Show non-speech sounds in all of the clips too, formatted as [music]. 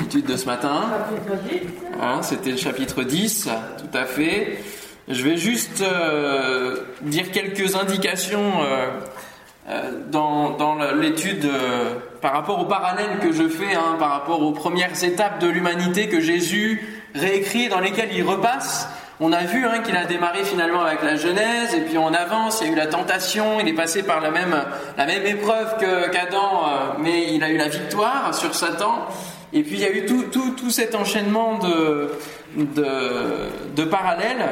l'étude de ce matin. Hein, C'était le chapitre 10, tout à fait. Je vais juste euh, dire quelques indications euh, euh, dans, dans l'étude par rapport au parallèle que je fais, hein, par rapport aux premières étapes de l'humanité que Jésus réécrit, dans lesquelles il repasse. On a vu hein, qu'il a démarré finalement avec la Genèse, et puis on avance, il y a eu la tentation, il est passé par la même, la même épreuve qu'Adam, mais il a eu la victoire sur Satan. Et puis il y a eu tout, tout, tout cet enchaînement de, de, de parallèles,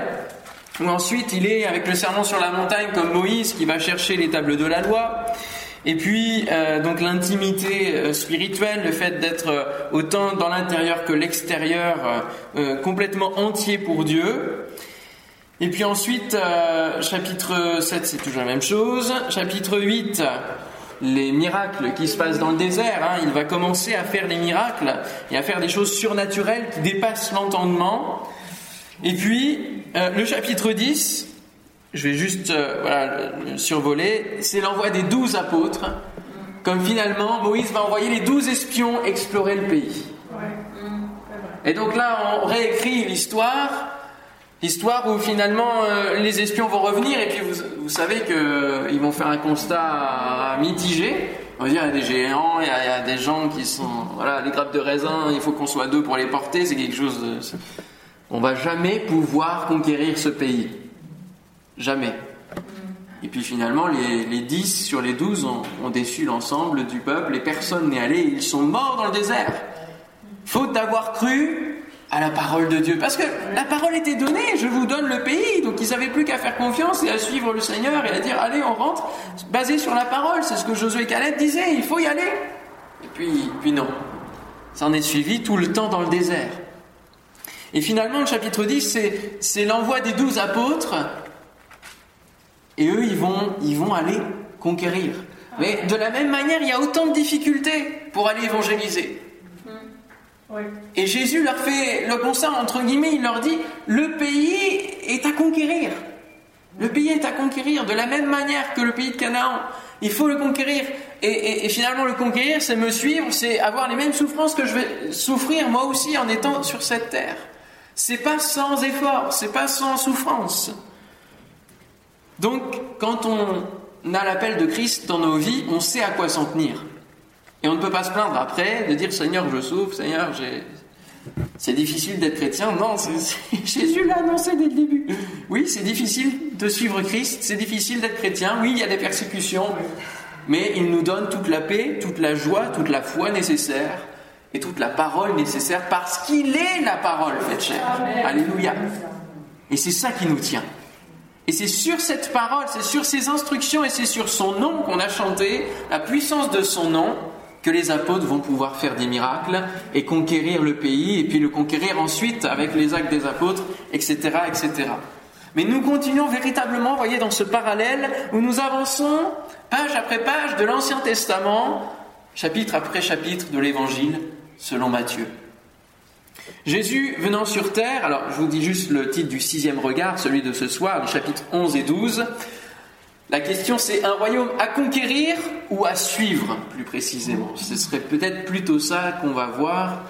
où ensuite il est avec le sermon sur la montagne comme Moïse qui va chercher les tables de la loi. Et puis, euh, donc l'intimité euh, spirituelle, le fait d'être euh, autant dans l'intérieur que l'extérieur, complètement entier pour Dieu. Et puis ensuite, chapitre 7, c'est toujours la même chose. Chapitre 8, les miracles qui se passent dans le désert. hein. Il va commencer à faire des miracles et à faire des choses surnaturelles qui dépassent l'entendement. Et puis, euh, le chapitre 10, je vais juste euh, voilà, survoler, c'est l'envoi des douze apôtres. Comme finalement, Moïse va envoyer les douze espions explorer le pays. Et donc là, on réécrit l'histoire, l'histoire où finalement euh, les espions vont revenir et puis vous, vous savez qu'ils vont faire un constat mitigé. On va dire, il y a des géants, il y a, il y a des gens qui sont... Voilà, les grappes de raisin, il faut qu'on soit deux pour les porter, c'est quelque chose de... On va jamais pouvoir conquérir ce pays. Jamais. Et puis finalement, les, les 10 sur les 12 ont, ont déçu l'ensemble du peuple et personne n'est allé, ils sont morts dans le désert. Faute d'avoir cru à la parole de Dieu. Parce que la parole était donnée, je vous donne le pays. Donc ils n'avaient plus qu'à faire confiance et à suivre le Seigneur et à dire allez, on rentre, basé sur la parole. C'est ce que Josué et Caleb disaient, il faut y aller. Et puis, puis non. Ça en est suivi tout le temps dans le désert. Et finalement, le chapitre 10, c'est, c'est l'envoi des douze apôtres. Et eux, ils vont, ils vont aller conquérir. Mais de la même manière, il y a autant de difficultés pour aller évangéliser. Et Jésus leur fait le constat, entre guillemets, il leur dit, le pays est à conquérir. Le pays est à conquérir de la même manière que le pays de Canaan. Il faut le conquérir. Et, finalement, le conquérir, c'est me suivre, c'est avoir les mêmes souffrances que je vais souffrir moi aussi en étant sur cette terre. C'est pas sans effort, c'est pas sans souffrance. Donc, quand on a l'appel de Christ dans nos vies, on sait à quoi s'en tenir. Et on ne peut pas se plaindre après de dire Seigneur, je souffre, Seigneur, j'ai. C'est difficile d'être chrétien. Non, c'est- c'est- [laughs] Jésus l'a annoncé dès le début. Oui, c'est difficile de suivre Christ, c'est difficile d'être chrétien. Oui, il y a des persécutions, mais il nous donne toute la paix, toute la joie, toute la foi nécessaire et toute la parole nécessaire parce qu'il est la parole faite chair. Alléluia. Et c'est ça qui nous tient. Et c'est sur cette parole, c'est sur ses instructions et c'est sur son nom qu'on a chanté, la puissance de son nom, que les apôtres vont pouvoir faire des miracles et conquérir le pays, et puis le conquérir ensuite avec les actes des apôtres, etc. etc. Mais nous continuons véritablement, voyez, dans ce parallèle où nous avançons page après page de l'Ancien Testament, chapitre après chapitre de l'Évangile selon Matthieu. Jésus venant sur terre, alors je vous dis juste le titre du sixième regard, celui de ce soir, les chapitres 11 et 12. La question c'est un royaume à conquérir ou à suivre, plus précisément. Ce serait peut-être plutôt ça qu'on va voir.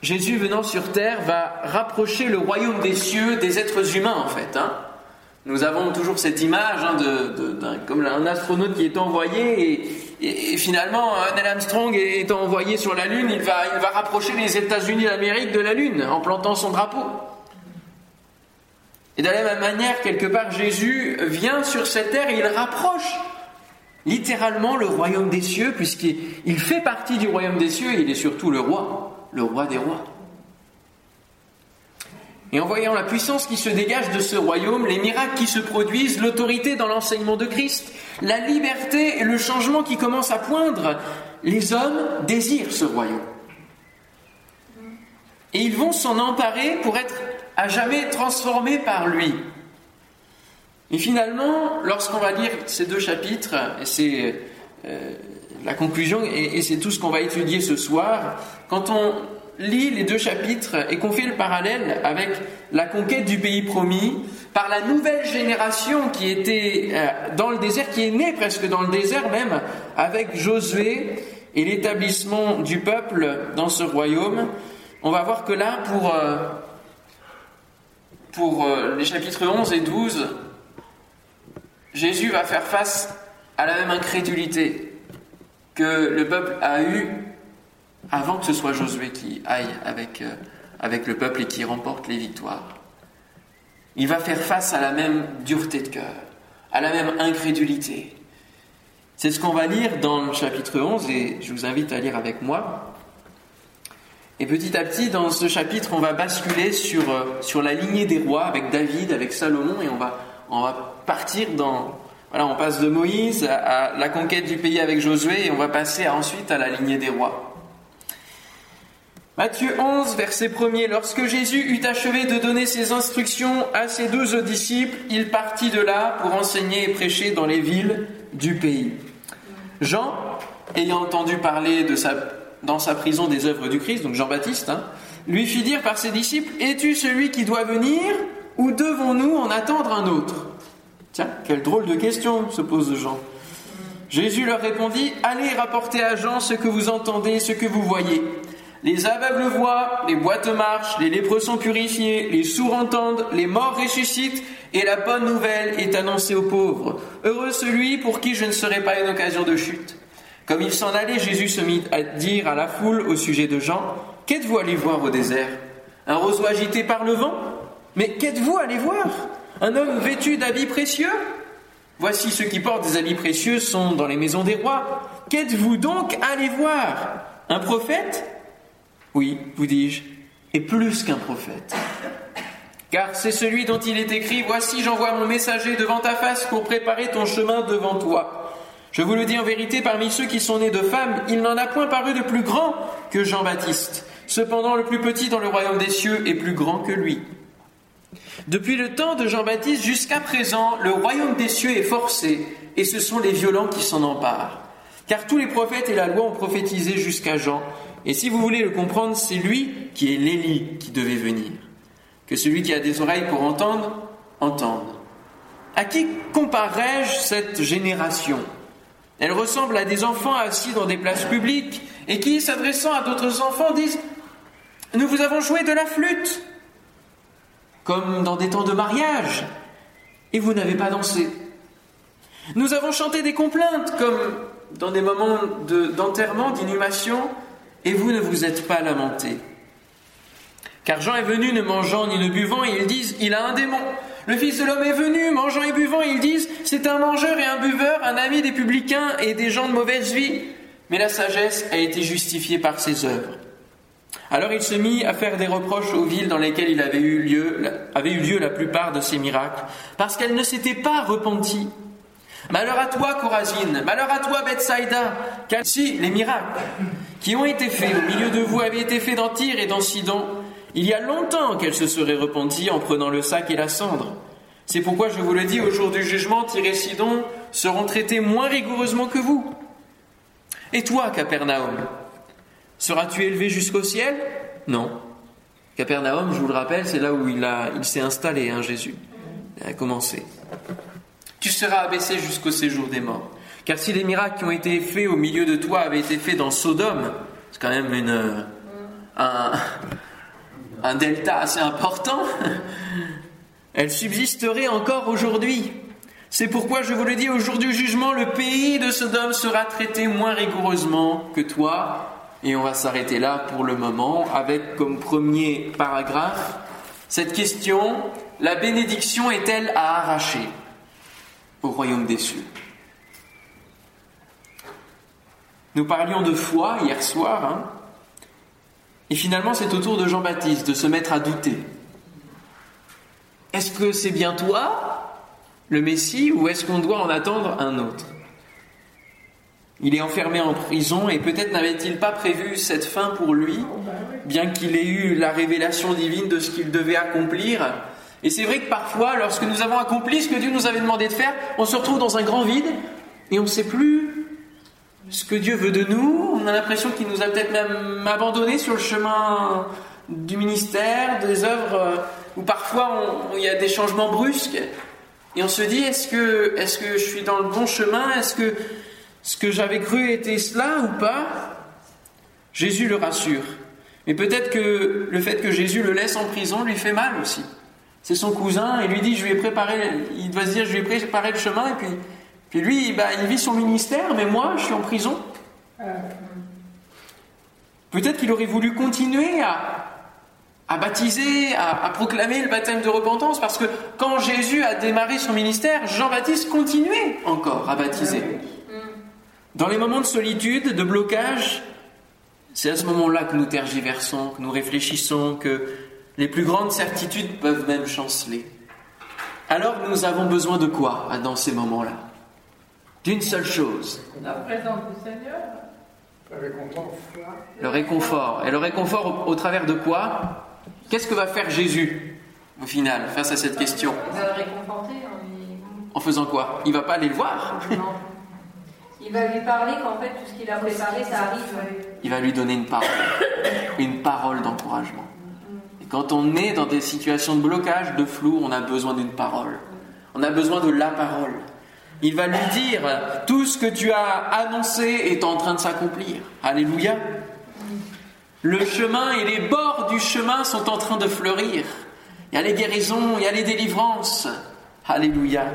Jésus venant sur terre va rapprocher le royaume des cieux des êtres humains en fait. hein. Nous avons toujours cette image hein, de, comme un astronaute qui est envoyé et, finalement Neil Armstrong est envoyé sur la Lune, il va, il va rapprocher les États-Unis d'Amérique de la Lune en plantant son drapeau. Et de la même manière, quelque part, Jésus vient sur cette terre et il rapproche littéralement le royaume des cieux, puisqu'il il fait partie du royaume des cieux et il est surtout le roi, le roi des rois. Et en voyant la puissance qui se dégage de ce royaume, les miracles qui se produisent, l'autorité dans l'enseignement de Christ, la liberté et le changement qui commence à poindre, les hommes désirent ce royaume. Et ils vont s'en emparer pour être à jamais transformés par lui. Et finalement, lorsqu'on va lire ces deux chapitres, et c'est euh, la conclusion, et, et c'est tout ce qu'on va étudier ce soir, quand on lit les deux chapitres et qu'on fait le parallèle avec la conquête du pays promis, par la nouvelle génération qui était euh, dans le désert, qui est née presque dans le désert même, avec Josué, et l'établissement du peuple dans ce royaume, on va voir que là, pour, euh, pour euh, les chapitres 11 et 12, Jésus va faire face à la même incrédulité que le peuple a eue avant que ce soit Josué qui aille avec, euh, avec le peuple et qui remporte les victoires. Il va faire face à la même dureté de cœur, à la même incrédulité. C'est ce qu'on va lire dans le chapitre 11 et je vous invite à lire avec moi. Et petit à petit, dans ce chapitre, on va basculer sur, euh, sur la lignée des rois avec David, avec Salomon et on va, on va partir dans... Voilà, on passe de Moïse à, la conquête du pays avec Josué et on va passer ensuite à la lignée des rois. Matthieu 11, verset 1er. Lorsque Jésus eut achevé de donner ses instructions à ses douze disciples, il partit de là pour enseigner et prêcher dans les villes du pays. Jean, ayant entendu parler de sa, dans sa prison des œuvres du Christ, donc Jean-Baptiste, hein, lui fit dire par ses disciples Es-tu celui qui doit venir ou devons-nous en attendre un autre? Tiens, quelle drôle de question se pose Jean. Jésus leur répondit Allez rapporter à Jean ce que vous entendez, ce que vous voyez. Les aveugles voient, les boîtes marchent, les lépreux sont purifiés, les sourds entendent, les morts ressuscitent, et la bonne nouvelle est annoncée aux pauvres. Heureux celui pour qui je ne serai pas une occasion de chute. Comme il s'en allait, Jésus se mit à dire à la foule au sujet de Jean, Qu'êtes-vous allé voir au désert? Un roseau agité par le vent Mais qu'êtes-vous allé voir? Un homme vêtu d'habits précieux? Voici ceux qui portent des habits précieux sont dans les maisons des rois. Qu'êtes-vous donc allé voir? Un prophète? Oui, vous dis-je, et plus qu'un prophète. Car c'est celui dont il est écrit, Voici j'envoie mon messager devant ta face pour préparer ton chemin devant toi. Je vous le dis en vérité, parmi ceux qui sont nés de femmes, il n'en a point paru de plus grand que Jean-Baptiste. Cependant, le plus petit dans le royaume des cieux est plus grand que lui. Depuis le temps de Jean-Baptiste jusqu'à présent, le royaume des cieux est forcé, et ce sont les violents qui s'en emparent. Car tous les prophètes et la loi ont prophétisé jusqu'à Jean. Et si vous voulez le comprendre, c'est lui qui est l'Élie qui devait venir. Que celui qui a des oreilles pour entendre, entende. À qui comparerais-je cette génération? Elle ressemble à des enfants assis dans des places publiques et qui, s'adressant à d'autres enfants, disent Nous vous avons joué de la flûte, comme dans des temps de mariage, et vous n'avez pas dansé. Nous avons chanté des complaintes, comme dans des moments d'enterrement, d'inhumation, et vous ne vous êtes pas lamenté. Car Jean est venu ne mangeant ni ne buvant, et ils disent, il a un démon. Le Fils de l'homme est venu, mangeant et buvant, ils disent, c'est un mangeur et un buveur, un ami des publicains et des gens de mauvaise vie. Mais la sagesse a été justifiée par ses œuvres. Alors il se mit à faire des reproches aux villes dans lesquelles il avait eu lieu, avait eu lieu la plupart de ses miracles, parce qu'elles ne s'étaient pas repenties. Malheur à toi, Corazine, malheur à toi, Bethsaida, car si les miracles qui ont été faits au milieu de vous avaient été faits dans Tyr et dans Sidon, il y a longtemps qu'elle se serait repentie en prenant le sac et la cendre. C'est pourquoi je vous le dis, au jour du jugement, Tyr et Sidon seront traités moins rigoureusement que vous. Et toi, Capernaum, seras-tu élevé jusqu'au ciel? Non. Capernaum, je vous le rappelle, c'est là où il, s'est installé, hein, Jésus. Il a commencé. Tu seras abaissé jusqu'au séjour des morts. Car si les miracles qui ont été faits au milieu de toi avaient été faits dans Sodome, c'est quand même une, un, un delta assez important, [laughs] elle subsisterait encore aujourd'hui. C'est pourquoi je vous le dis, au jour du jugement, le pays de Sodome sera traité moins rigoureusement que toi. Et on va s'arrêter là pour le moment avec comme premier paragraphe cette question, la bénédiction est-elle à arracher au royaume des cieux? Nous parlions de foi hier soir, hein. Et finalement c'est au tour de Jean-Baptiste de se mettre à douter. Est-ce que c'est bien toi, le Messie, ou est-ce qu'on doit en attendre un autre? Il est enfermé en prison et peut-être n'avait-il pas prévu cette fin pour lui, bien qu'il ait eu la révélation divine de ce qu'il devait accomplir. Et c'est vrai que parfois, lorsque nous avons accompli ce que Dieu nous avait demandé de faire, on se retrouve dans un grand vide et on ne sait plus ce que Dieu veut de nous. On a l'impression qu'il nous a peut-être même abandonnés sur le chemin du ministère, des œuvres, euh, où parfois il y a des changements brusques. Et on se dit, est-ce que, est que je suis dans le bon chemin? Est-ce que ce que j'avais cru était cela ou pas? Jésus le rassure. Mais peut-être que le fait que Jésus le laisse en prison lui fait mal aussi. C'est son cousin, il lui dit, je lui ai préparé, il doit se dire, je lui ai préparé le chemin, et puis, puis lui, bah, il vit son ministère, mais moi, je suis en prison. Peut-être qu'il aurait voulu continuer à, à baptiser, à, proclamer le baptême de repentance, parce que quand Jésus a démarré son ministère, Jean-Baptiste continuait encore à baptiser. Dans les moments de solitude, de blocage, c'est à ce moment-là que nous tergiversons, que nous réfléchissons, que les plus grandes certitudes peuvent même chanceler. Alors nous avons besoin de quoi dans ces moments-là? D'une seule chose. La présence du Seigneur. Le réconfort. Le réconfort. Et le réconfort au, travers de quoi? Qu'est-ce que va faire Jésus au final face à cette question? Il va le réconforter en, faisant quoi? Il va pas aller le voir? Il va lui parler qu'en fait tout ce qu'il a préparé, ça arrive. Il va lui donner une parole, une parole d'encouragement. Et quand on est dans des situations de blocage, de flou, on a besoin d'une parole. On a besoin de la parole. Il va lui dire, tout ce que tu as annoncé est en train de s'accomplir. Alléluia. Le chemin et les bords du chemin sont en train de fleurir. Il y a les guérisons, il y a les délivrances. Alléluia.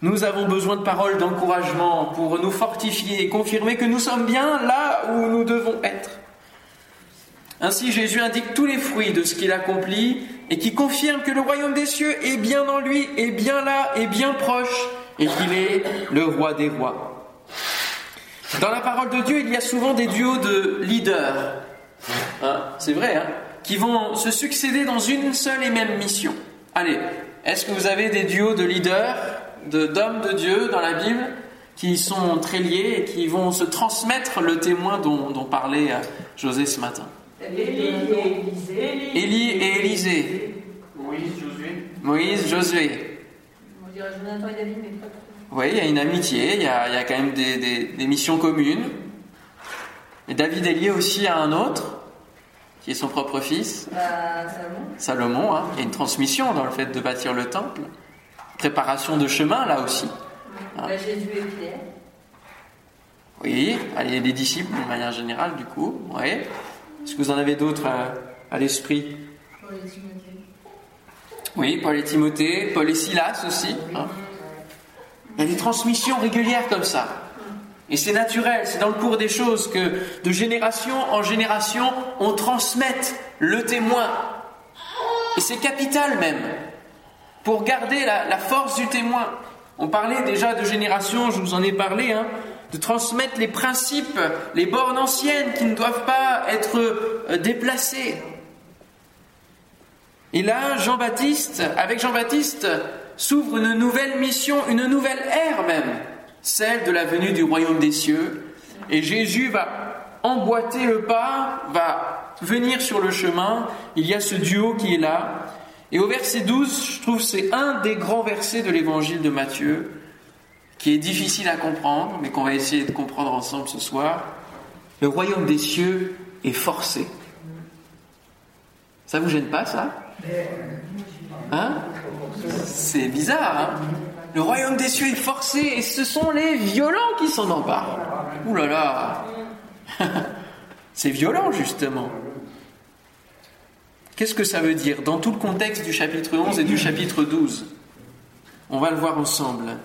Nous avons besoin de paroles d'encouragement pour nous fortifier et confirmer que nous sommes bien là où nous devons être. Ainsi Jésus indique tous les fruits de ce qu'il accomplit et qui confirme que le royaume des cieux est bien en lui, est bien là, est bien proche et qu'il est le roi des rois. Dans la parole de Dieu, il y a souvent des duos de leaders, hein, c'est vrai, hein, qui vont se succéder dans une seule et même mission. Allez, est-ce que vous avez des duos de leaders, d'hommes de, Dieu dans la Bible qui sont très liés et qui vont se transmettre le témoin dont, parlait euh, José ce matin? Élie et Élisée. Élie et Élisée. Moïse, Josué. Moïse, Josué. Oui, il y a une amitié, il y a, il y a quand même des, missions communes. Et David est lié aussi à un autre, qui est son propre fils. Bah, Salomon. Salomon, hein. il y a une transmission dans le fait de bâtir le temple. Préparation de chemin, là aussi. Hein. Bah, Jésus et Pierre. Oui, il y a des disciples de manière générale, du coup. Oui. Est-ce que vous en avez d'autres à, l'esprit? Paul et Timothée. Oui, Paul et Timothée, Paul et Silas aussi. Hein. Il y a des transmissions régulières comme ça. Et c'est naturel, c'est dans le cours des choses que de génération en génération, on transmette le témoin. Et c'est capital même, pour garder la, force du témoin. On parlait déjà de génération, je vous en ai parlé, hein, de transmettre les principes, les bornes anciennes qui ne doivent pas être euh, déplacées. Et là, Jean-Baptiste, avec Jean-Baptiste, s'ouvre une nouvelle mission, une nouvelle ère même, celle de la venue du royaume des cieux. Et Jésus va emboîter le pas, va venir sur le chemin. Il y a ce duo qui est là. Et au verset 12, je trouve c'est un des grands versets de l'évangile de Matthieu, qui est difficile à comprendre, mais qu'on va essayer de comprendre ensemble ce soir. Le royaume des cieux est forcé. Ça vous gêne pas ça? Hein C'est bizarre, hein Le royaume des cieux est forcé et ce sont les violents qui s'en emparent. Ouh là là [laughs] C'est violent, justement. Qu'est-ce que ça veut dire dans tout le contexte du chapitre 11 et du chapitre 12 On va le voir ensemble.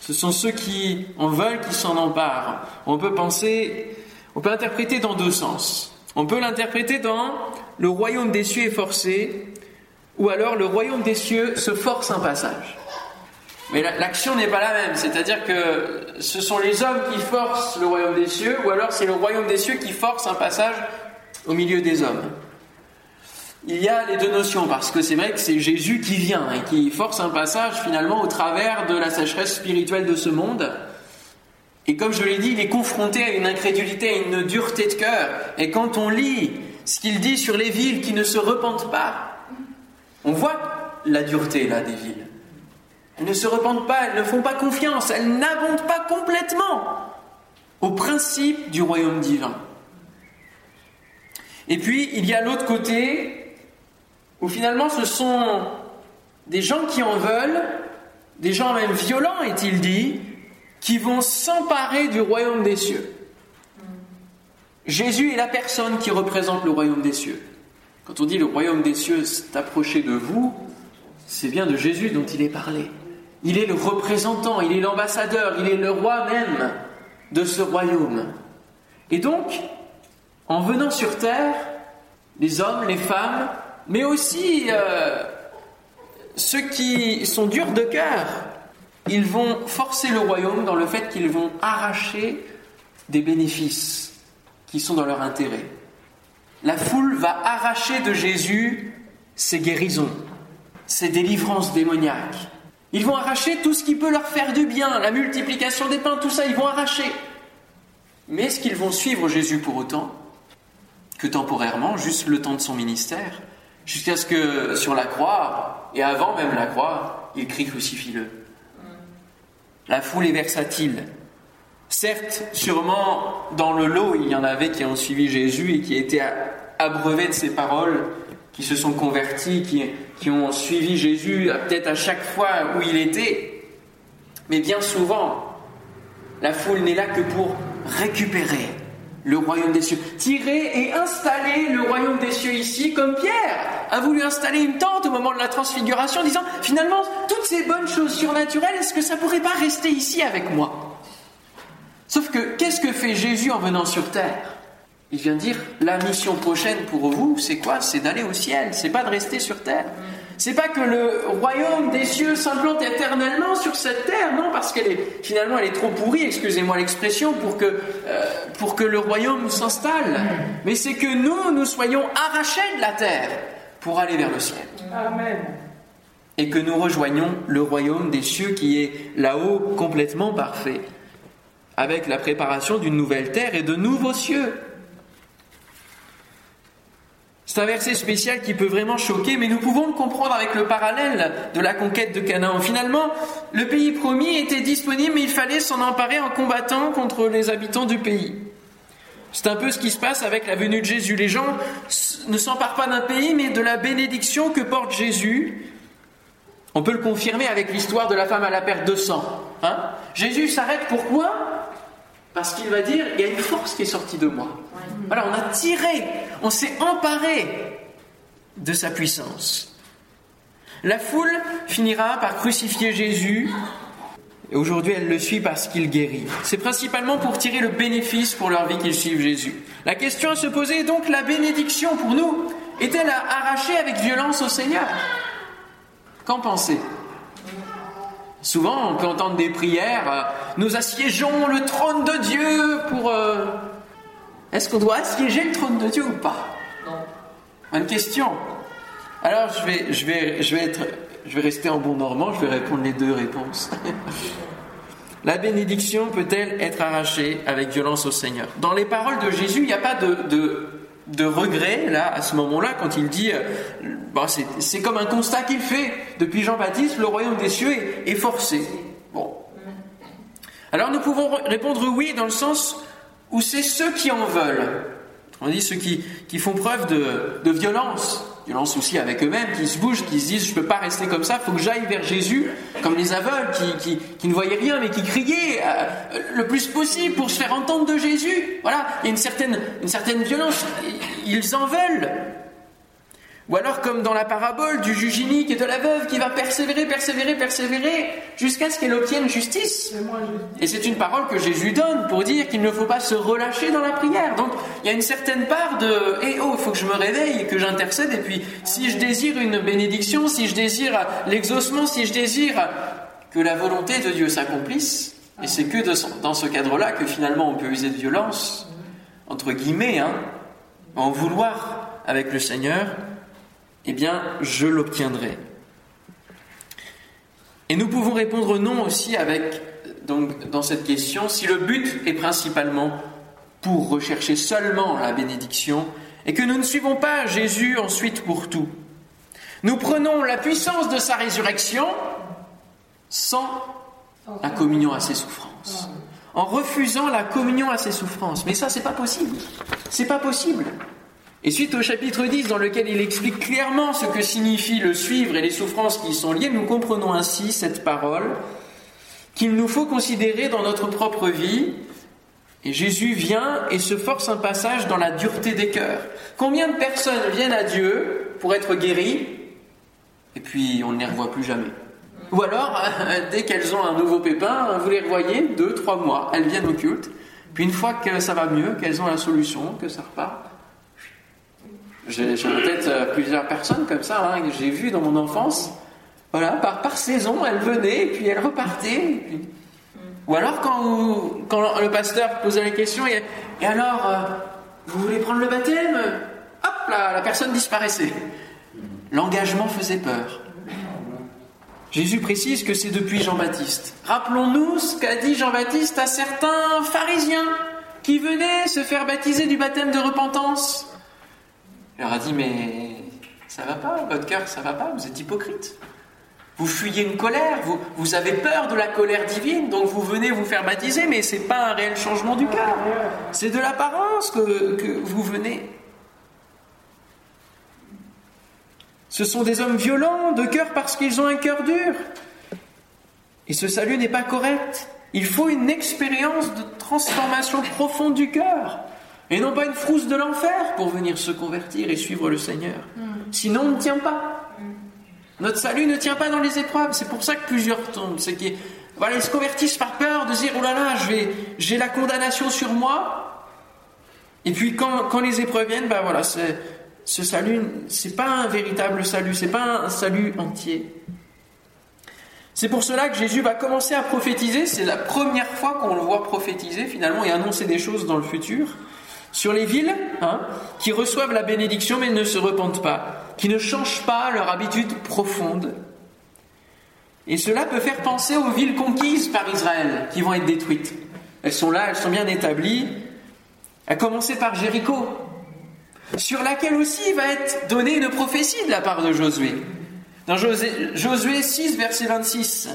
Ce sont ceux qui en veulent qui s'en emparent. On peut penser, on peut interpréter dans deux sens. On peut l'interpréter dans le royaume des cieux est forcé, ou alors le royaume des cieux se force un passage. Mais l'action n'est pas la même, c'est-à-dire que ce sont les hommes qui forcent le royaume des cieux, ou alors c'est le royaume des cieux qui force un passage au milieu des hommes. Il y a les deux notions, parce que c'est vrai que c'est Jésus qui vient et qui force un passage finalement au travers de la sécheresse spirituelle de ce monde. Et comme je l'ai dit, il est confronté à une incrédulité, à une dureté de cœur. Et quand on lit ce qu'il dit sur les villes qui ne se repentent pas. On voit la dureté là des villes. Elles ne se repentent pas, elles ne font pas confiance, elles n'abondent pas complètement au principe du royaume divin. Et puis, il y a l'autre côté, où finalement ce sont des gens qui en veulent, des gens même violents, est-il dit, qui vont s'emparer du royaume des cieux. Jésus est la personne qui représente le royaume des cieux. Quand on dit le royaume des cieux s'est approché de vous, c'est bien de Jésus dont il est parlé. Il est le représentant, il est l'ambassadeur, il est le roi même de ce royaume. Et donc, en venant sur terre, les hommes, les femmes, mais aussi euh, ceux qui sont durs de cœur, ils vont forcer le royaume dans le fait qu'ils vont arracher des bénéfices qui sont dans leur intérêt. La foule va arracher de Jésus ses guérisons, ses délivrances démoniaques. Ils vont arracher tout ce qui peut leur faire du bien, la multiplication des pains, tout ça, ils vont arracher. Mais est-ce qu'ils vont suivre Jésus pour autant Que temporairement, juste le temps de son ministère, jusqu'à ce que sur la croix, et avant même la croix, il crie crucifie-le. La foule est versatile. Certes, sûrement, dans le lot, il y en avait qui ont suivi Jésus et qui étaient abreuvés de ses paroles, qui se sont convertis, qui, qui ont suivi Jésus peut-être à chaque fois où il était. Mais bien souvent, la foule n'est là que pour récupérer le royaume des cieux. Tirer et installer le royaume des cieux ici, comme Pierre a voulu installer une tente au moment de la transfiguration, disant finalement, toutes ces bonnes choses surnaturelles, est-ce que ça pourrait pas rester ici avec moi? Sauf que qu'est-ce que fait Jésus en venant sur terre? Il vient dire la mission prochaine pour vous, c'est quoi? C'est d'aller au ciel, c'est pas de rester sur terre. C'est pas que le royaume des cieux s'implante éternellement sur cette terre, non, parce qu'elle est finalement elle est trop pourrie, excusez-moi l'expression, pour que euh, pour que le royaume s'installe. Mais c'est que nous nous soyons arrachés de la terre pour aller vers le ciel. Amen. Et que nous rejoignions le royaume des cieux qui est là-haut complètement parfait, avec la préparation d'une nouvelle terre et de nouveaux cieux. C'est un verset spécial qui peut vraiment choquer, mais nous pouvons le comprendre avec le parallèle de la conquête de Canaan. Finalement, le pays promis était disponible, mais il fallait s'en emparer en combattant contre les habitants du pays. C'est un peu ce qui se passe avec la venue de Jésus. Les gens ne s'emparent pas d'un pays, mais de la bénédiction que porte Jésus. On peut le confirmer avec l'histoire de la femme à la perte de sang. Hein Jésus s'arrête pourquoi? Parce qu'il va dire, il y a une force qui est sortie de moi. Voilà, on a tiré, on s'est emparé de sa puissance. La foule finira par crucifier Jésus, et aujourd'hui elle le suit parce qu'il guérit. C'est principalement pour tirer le bénéfice pour leur vie qu'ils suivent Jésus. La question à se poser est donc la bénédiction pour nous est-elle à arracher avec violence au Seigneur? Qu'en pensez? Souvent, on peut entendre des prières euh, Nous assiégeons le trône de Dieu pour. Euh, est-ce qu'on doit assiéger le trône de Dieu ou pas? Non. Bonne question. Alors, je vais, je, vais, je, vais être, je vais rester en bon normand, je vais répondre les deux réponses. [laughs] La bénédiction peut-elle être arrachée avec violence au Seigneur? Dans les paroles de Jésus, il n'y a pas de, de, de, regret, là, à ce moment-là, quand il dit. Bon, c'est comme un constat qu'il fait. Depuis Jean-Baptiste, le royaume des cieux est, est forcé. Bon. Alors, nous pouvons répondre oui, dans le sens où c'est ceux qui en veulent. On dit ceux qui, qui font preuve de, de violence, violence aussi avec eux-mêmes, qui se bougent, qui se disent je ne peux pas rester comme ça, il faut que j'aille vers Jésus, comme les aveugles qui, qui, qui, ne voyaient rien mais qui criaient euh, le plus possible pour se faire entendre de Jésus. Voilà, il y a une certaine, une certaine violence, ils en veulent. Ou alors comme dans la parabole du juge inique et de la veuve qui va persévérer, persévérer, persévérer jusqu'à ce qu'elle obtienne justice. Et c'est une parole que Jésus donne pour dire qu'il ne faut pas se relâcher dans la prière. Donc il y a une certaine part de Eh oh, il faut que je me réveille, que j'intercède, et puis si je désire une bénédiction, si je désire l'exaucement, si je désire que la volonté de Dieu s'accomplisse, et c'est que dans ce cadre-là que finalement on peut user de violence, entre guillemets, hein, en vouloir avec le Seigneur, eh bien, je l'obtiendrai. Et nous pouvons répondre non aussi avec, donc, dans cette question, si le but est principalement pour rechercher seulement la bénédiction et que nous ne suivons pas Jésus ensuite pour tout. Nous prenons la puissance de sa résurrection sans la communion à ses souffrances. En refusant la communion à ses souffrances. Mais ça, c'est pas possible. C'est pas possible. Et suite au chapitre 10 dans lequel il explique clairement ce que signifie le suivre et les souffrances qui y sont liées, nous comprenons ainsi cette parole. qu'il nous faut considérer dans notre propre vie. Et Jésus vient et se force un passage dans la dureté des cœurs. Combien de personnes viennent à Dieu pour être guéries et puis on ne les revoit plus jamais Ou alors, [laughs] dès qu'elles ont un nouveau pépin, vous les revoyez deux, trois mois, elles viennent au culte, puis une fois que ça va mieux, qu'elles ont la solution, que ça repart, j'ai peut-être euh, plusieurs personnes comme ça hein, que j'ai vues dans mon enfance. Voilà, par, par saison, elles venaient, puis elles repartaient. Ou alors quand, quand le pasteur posait la question, et, alors, euh, vous voulez prendre le baptême? Hop là, la personne disparaissait. L'engagement faisait peur. Jésus précise que c'est depuis Jean-Baptiste. Rappelons-nous ce qu'a dit Jean-Baptiste à certains pharisiens qui venaient se faire baptiser du baptême de repentance. Il leur a dit, mais ça va pas, votre cœur, ça va pas, vous êtes hypocrite. Vous fuyez une colère, vous, avez peur de la colère divine, donc vous venez vous faire baptiser, mais ce n'est pas un réel changement du cœur. C'est de l'apparence que, que vous venez. Ce sont des hommes violents de cœur parce qu'ils ont un cœur dur. Et ce salut n'est pas correct. Il faut une expérience de transformation profonde du cœur. Et non pas une frousse de l'enfer pour venir se convertir et suivre le Seigneur. Mm. Sinon, on ne tient pas. Notre salut ne tient pas dans les épreuves. C'est pour ça que plusieurs tombent. C'est qu'ils voilà, ils se convertissent par peur de dire oh là là, j'ai la condamnation sur moi. Et puis quand, quand les épreuves viennent, ben voilà, ce salut, c'est pas un véritable salut, c'est pas un salut entier. C'est pour cela que Jésus va commencer à prophétiser. C'est la première fois qu'on le voit prophétiser finalement et annoncer des choses dans le futur sur les villes hein, qui reçoivent la bénédiction mais ne se repentent pas, qui ne changent pas leur habitude profonde. Et cela peut faire penser aux villes conquises par Israël qui vont être détruites. Elles sont là, elles sont bien établies, à commencer par Jéricho, sur laquelle aussi va être donnée une prophétie de la part de Josué. Dans Josué 6, verset 26,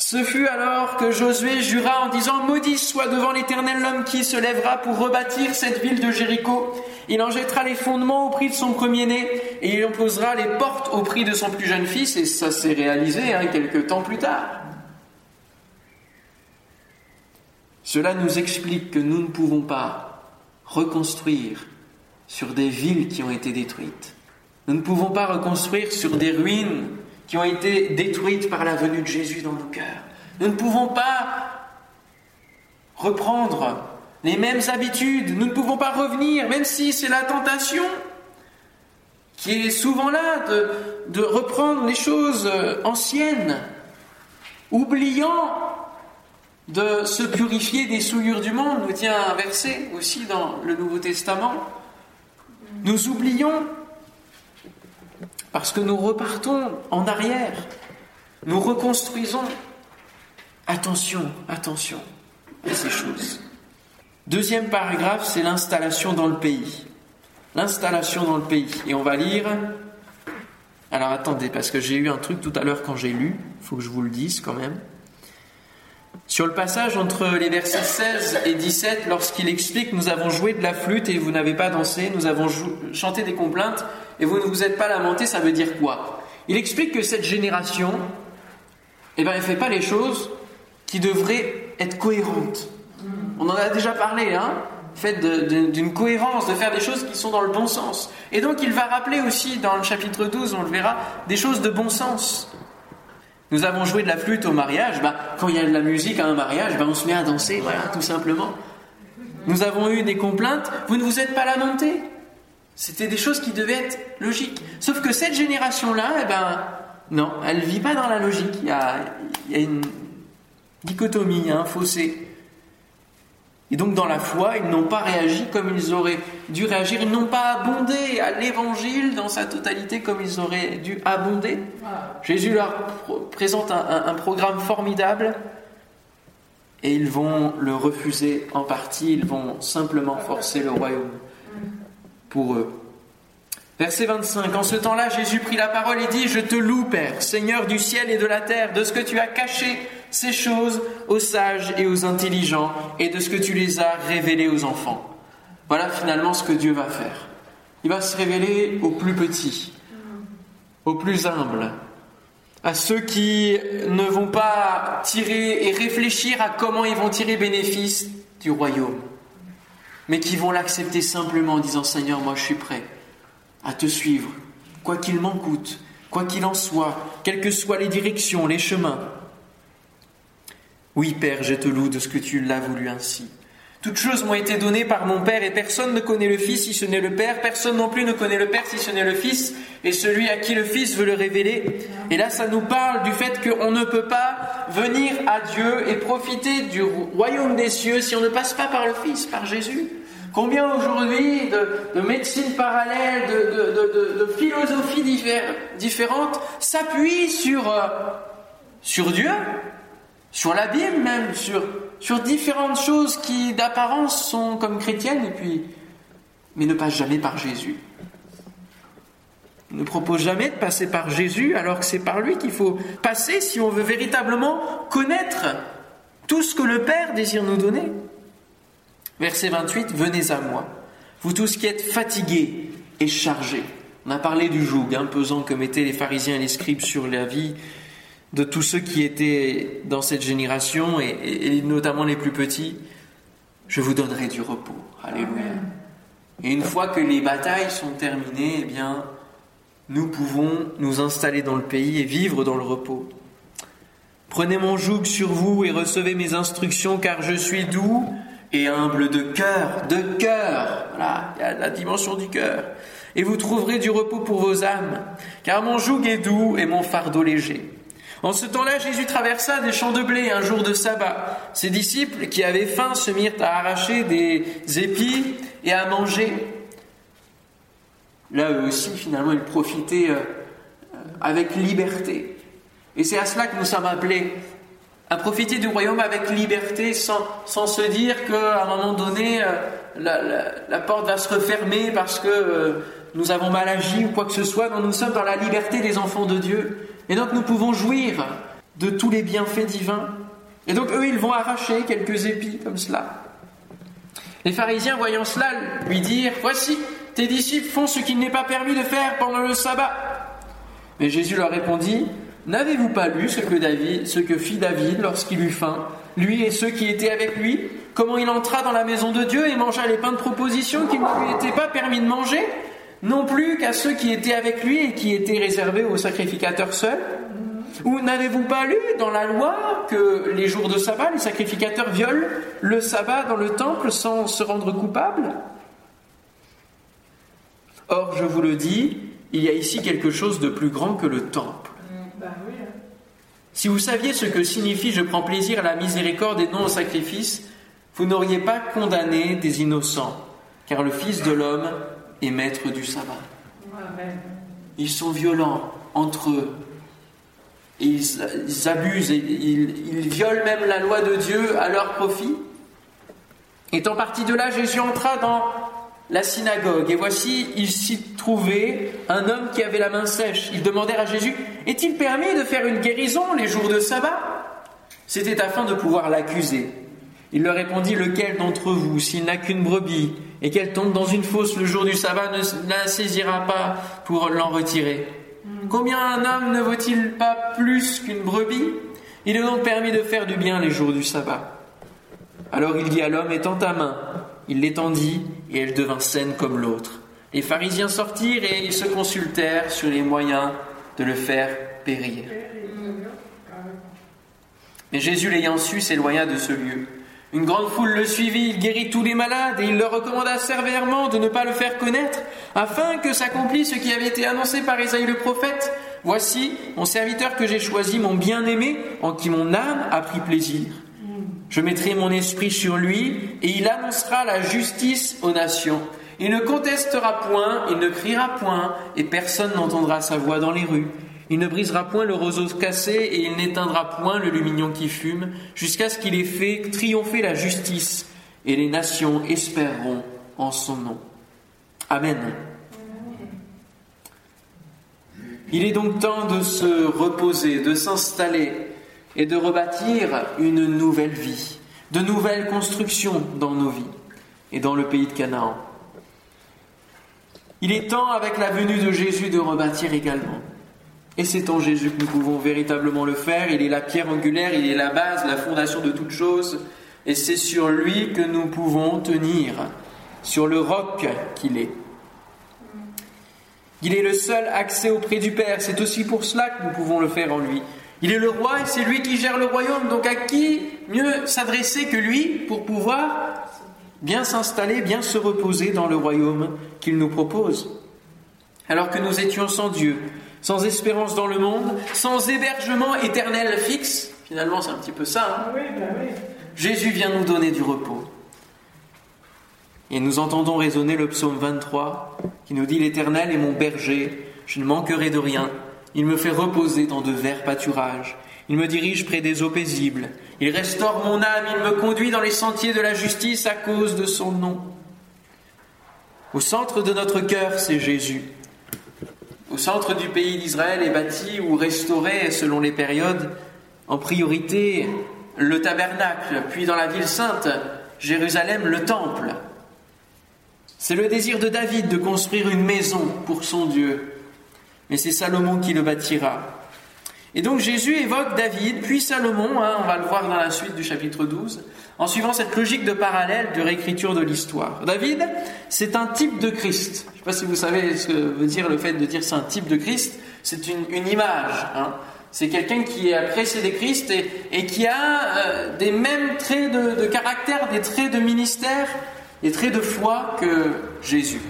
ce fut alors que Josué jura en disant Maudit soit devant l'Éternel l'homme qui se lèvera pour rebâtir cette ville de Jéricho. Il en jettera les fondements au prix de son premier-né et il en les portes au prix de son plus jeune fils. Et ça s'est réalisé hein, quelques temps plus tard. Cela nous explique que nous ne pouvons pas reconstruire sur des villes qui ont été détruites. Nous ne pouvons pas reconstruire sur des ruines qui ont été détruites par la venue de Jésus dans nos cœurs. Nous ne pouvons pas reprendre les mêmes habitudes, nous ne pouvons pas revenir, même si c'est la tentation qui est souvent là de, reprendre les choses anciennes, oubliant de se purifier des souillures du monde, nous tient un verset aussi dans le Nouveau Testament. Nous oublions parce que nous repartons en arrière, nous reconstruisons. Attention, attention à ces choses. Deuxième paragraphe, c'est l'installation dans le pays. L'installation dans le pays. Et on va lire. Alors attendez, parce que j'ai eu un truc tout à l'heure quand j'ai lu, il faut que je vous le dise quand même. Sur le passage entre les versets 16 et 17, lorsqu'il explique Nous avons joué de la flûte et vous n'avez pas dansé, nous avons chanté des complaintes et vous ne vous êtes pas lamenté, ça veut dire quoi? Il explique que cette génération, eh ben, elle ne fait pas les choses qui devraient être cohérentes. On en a déjà parlé, hein? Fait d'une cohérence, de faire des choses qui sont dans le bon sens. Et donc il va rappeler aussi dans le chapitre 12, on le verra, des choses de bon sens. Nous avons joué de la flûte au mariage, bah, quand il y a de la musique à un mariage, bah, on se met à danser, voilà, tout simplement. Nous avons eu des complaintes, vous ne vous êtes pas lamenté? C'était des choses qui devaient être logiques. Sauf que cette génération-là, eh ben, non, elle ne vit pas dans la logique. Il y a, une dichotomie, un fossé. Et donc dans la foi, ils n'ont pas réagi comme ils auraient dû réagir. Ils n'ont pas abondé à l'évangile dans sa totalité comme ils auraient dû abonder. Jésus leur présente un programme formidable et ils vont le refuser en partie. Ils vont simplement forcer le royaume pour eux. Verset 25. En ce temps-là, Jésus prit la parole et dit, Je te loue, Père, Seigneur du ciel et de la terre, de ce que tu as caché ces choses aux sages et aux intelligents, et de ce que tu les as révélées aux enfants. Voilà finalement ce que Dieu va faire. Il va se révéler aux plus petits, aux plus humbles. à ceux qui ne vont pas tirer et réfléchir à comment ils vont tirer bénéfice du royaume, mais qui vont l'accepter simplement en disant Seigneur, moi je suis prêt à te suivre, quoi qu'il m'en coûte, quoi qu'il en soit, quelles que soient les directions, les chemins. Oui, Père, je te loue de ce que tu l'as voulu ainsi. Toutes choses m'ont été données par mon Père et personne ne connaît le Fils si ce n'est le Père, personne non plus ne connaît le Père si ce n'est le Fils et celui à qui le Fils veut le révéler. Et là, ça nous parle du fait qu'on ne peut pas venir à Dieu et profiter du royaume des cieux si on ne passe pas par le Fils, par Jésus. Combien aujourd'hui de, médecines parallèles, de, philosophies différentes s'appuient sur, euh, sur Dieu, sur la Bible même, sur, sur différentes choses qui d'apparence sont comme chrétiennes, mais ne passent jamais par Jésus. ne propose jamais de passer par Jésus alors que c'est par lui qu'il faut passer si on veut véritablement connaître tout ce que le Père désire nous donner. Verset 28, Venez à moi, vous tous qui êtes fatigués et chargés. On a parlé du joug imposant que mettaient les pharisiens et les scribes sur la vie de tous ceux qui étaient dans cette génération et, notamment les plus petits, je vous donnerai du repos. Alléluia. Et une fois que les batailles sont terminées, eh bien, nous pouvons nous installer dans le pays et vivre dans le repos. Prenez mon joug sur vous et recevez mes instructions, car je suis doux et humble de cœur, de cœur. Voilà, il y a la dimension du cœur. Et vous trouverez du repos pour vos âmes, car mon joug est doux et mon fardeau léger. En ce temps-là, Jésus traversa des champs de blé un jour de sabbat. Ses disciples, qui avaient faim, se mirent à arracher des épis et à manger. Là, eux aussi, finalement, ils profitaient euh, avec liberté. Et c'est à cela que nous sommes appelés, à profiter du royaume avec liberté, sans, sans se dire qu'à un moment donné, euh, la, porte va se refermer parce que euh, nous avons mal agi ou quoi que ce soit. Non, nous sommes dans la liberté des enfants de Dieu. Et donc nous pouvons jouir de tous les bienfaits divins. Et donc eux, ils vont arracher quelques épis comme cela. Les pharisiens, voyant cela, lui dirent, Voici, tes disciples font ce qu'il n'est pas permis de faire pendant le sabbat. Mais Jésus leur répondit, N'avez-vous pas lu ce que, fit David lorsqu'il eut faim, lui et ceux qui étaient avec lui? Comment il entra dans la maison de Dieu et mangea les pains de proposition qu'il ne lui était pas permis de manger? Non plus qu'à ceux qui étaient avec lui et qui étaient réservés aux sacrificateurs seuls Ou n'avez-vous pas lu dans la loi que les jours de sabbat, les sacrificateurs violent le sabbat dans le temple sans se rendre coupables Or, je vous le dis, il y a ici quelque chose de plus grand que le temple. Si vous saviez ce que signifie je prends plaisir à la miséricorde et non au sacrifice, vous n'auriez pas condamné des innocents, car le Fils de l'homme et maître du sabbat. Ils sont violents entre eux. Ils, abusent, ils, ils, violent même la loi de Dieu à leur profit. Étant parti de là, Jésus entra dans la synagogue, et voici, il s'y trouvait un homme qui avait la main sèche. Ils demandèrent à Jésus, est-il permis de faire une guérison les jours de sabbat? C'était afin de pouvoir l'accuser. Il leur répondit, lequel d'entre vous, s'il n'a qu'une brebis, et qu'elle tombe dans une fosse le jour du sabbat, ne la saisira pas pour l'en retirer? Combien un homme ne vaut-il pas plus qu'une brebis? Il est donc permis de faire du bien les jours du sabbat. Alors il dit à l'homme, étends ta main. Il l'étendit, et elle devint saine comme l'autre. Les pharisiens sortirent et ils se consultèrent sur les moyens de le faire périr. Mais Jésus l'ayant su s'éloigna de ce lieu. Une grande foule le suivit, il guérit tous les malades et il leur recommanda sévèrement de ne pas le faire connaître, afin que s'accomplisse ce qui avait été annoncé par Isaïe le prophète. Voici mon serviteur que j'ai choisi, mon bien-aimé, en qui mon âme a pris plaisir. Je mettrai mon esprit sur lui et il annoncera la justice aux nations. Il ne contestera point, il ne criera point et personne n'entendra sa voix dans les rues. Il ne brisera point le roseau cassé et il n'éteindra point le lumignon qui fume, jusqu'à ce qu'il ait fait triompher la justice, et les nations espéreront en son nom. Amen. Il est donc temps de se reposer, de s'installer et de rebâtir une nouvelle vie, de nouvelles constructions dans nos vies et dans le pays de Canaan. Il est temps, avec la venue de Jésus, de rebâtir également. Et c'est en Jésus que nous pouvons véritablement le faire. Il est la pierre angulaire, il est la base, la fondation de toute chose. Et c'est sur lui que nous pouvons tenir, sur le roc qu'il est. Il est le seul accès auprès du Père. C'est aussi pour cela que nous pouvons le faire en lui. Il est le roi et c'est lui qui gère le royaume. Donc à qui mieux s'adresser que lui pour pouvoir bien s'installer, bien se reposer dans le royaume qu'il nous propose? Alors que nous étions sans Dieu, sans espérance dans le monde, sans hébergement éternel fixe, finalement c'est un petit peu ça, hein. ben Jésus vient nous donner du repos. Et nous entendons résonner le psaume 23 qui nous dit L'Éternel est mon berger, je ne manquerai de rien. Il me fait reposer dans de verts pâturages. Il me dirige près des eaux paisibles. Il restaure mon âme. Il me conduit dans les sentiers de la justice à cause de son nom. Au centre de notre cœur, c'est Jésus. Au centre du pays d'Israël est bâti ou restauré, selon les périodes, en priorité le tabernacle, puis dans la ville sainte, Jérusalem, le temple. C'est le désir de David de construire une maison pour son Dieu, mais c'est Salomon qui le bâtira. Et donc Jésus évoque David, puis Salomon, hein, on va le voir dans la suite du chapitre 12, en suivant cette logique de parallèle de réécriture de l'histoire. David, c'est un type de Christ. Je ne sais pas si vous savez ce que veut dire le fait de dire c'est un type de Christ, c'est une, image. Hein. C'est quelqu'un qui a précédé Christ et, qui a euh, des mêmes traits de, caractère, des traits de ministère, des traits de foi que Jésus.